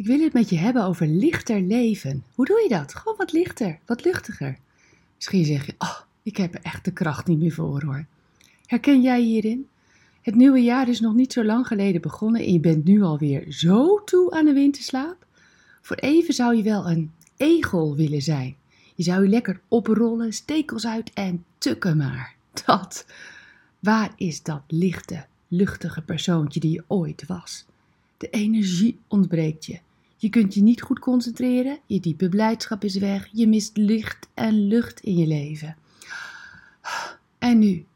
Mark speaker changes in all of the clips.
Speaker 1: Ik wil het met je hebben over lichter leven. Hoe doe je dat? Gewoon wat lichter, wat luchtiger. Misschien zeg je, oh, ik heb er echt de kracht niet meer voor hoor. Herken jij hierin? Het nieuwe jaar is nog niet zo lang geleden begonnen en je bent nu alweer zo toe aan de winterslaap. Voor even zou je wel een egel willen zijn. Je zou je lekker oprollen, stekels uit en tukken maar. Dat. Waar is dat lichte, luchtige persoontje die je ooit was? De energie ontbreekt je. Je kunt je niet goed concentreren, je diepe blijdschap is weg, je mist licht en lucht in je leven. En nu?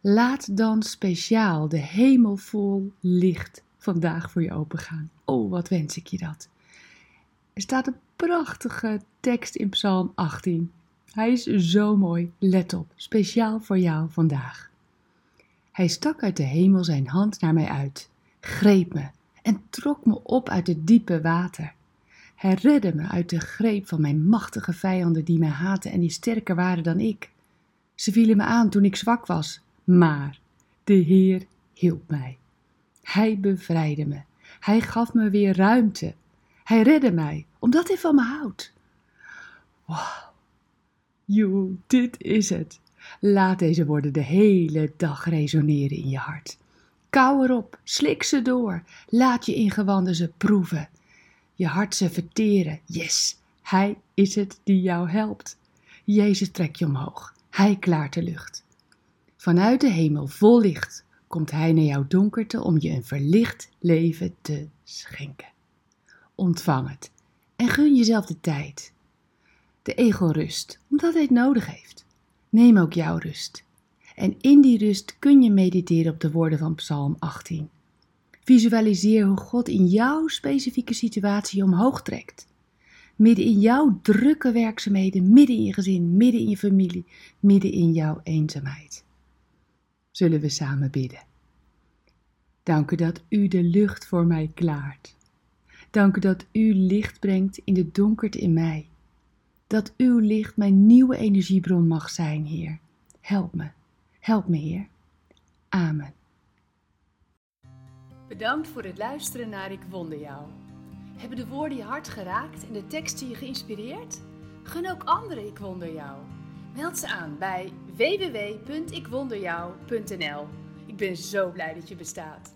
Speaker 1: Laat dan speciaal de hemel vol licht vandaag voor je opengaan. Oh, wat wens ik je dat. Er staat een prachtige tekst in Psalm 18. Hij is zo mooi. Let op, speciaal voor jou vandaag. Hij stak uit de hemel zijn hand naar mij uit, greep me en trok me op uit het diepe water. Hij redde me uit de greep van mijn machtige vijanden die mij haatten en die sterker waren dan ik. Ze vielen me aan toen ik zwak was, maar de Heer hielp mij. Hij bevrijdde me. Hij gaf me weer ruimte. Hij redde mij, omdat hij van me houdt. Wauw. Joe, dit is het. Laat deze woorden de hele dag resoneren in je hart. Kou erop, slik ze door, laat je ingewanden ze proeven. Je hart ze verteren. Yes, Hij is het die jou helpt. Jezus trekt je omhoog. Hij klaart de lucht. Vanuit de hemel vol licht komt Hij naar jouw donkerte om je een verlicht leven te schenken. Ontvang het en gun jezelf de tijd. De ego rust, omdat hij het nodig heeft. Neem ook jouw rust. En in die rust kun je mediteren op de woorden van Psalm 18. Visualiseer hoe God in jouw specifieke situatie omhoog trekt. Midden in jouw drukke werkzaamheden, midden in je gezin, midden in je familie, midden in jouw eenzaamheid. Zullen we samen bidden? Dank u dat u de lucht voor mij klaart. Dank u dat u licht brengt in de donkerte in mij. Dat uw licht mijn nieuwe energiebron mag zijn, Heer. Help me, help me, Heer. Amen.
Speaker 2: Bedankt voor het luisteren naar Ik Wonder Jou. Hebben de woorden je hart geraakt en de teksten je geïnspireerd? Gun ook anderen Ik Wonder Jou. Meld ze aan bij www.ikwonderjou.nl. Ik ben zo blij dat je bestaat.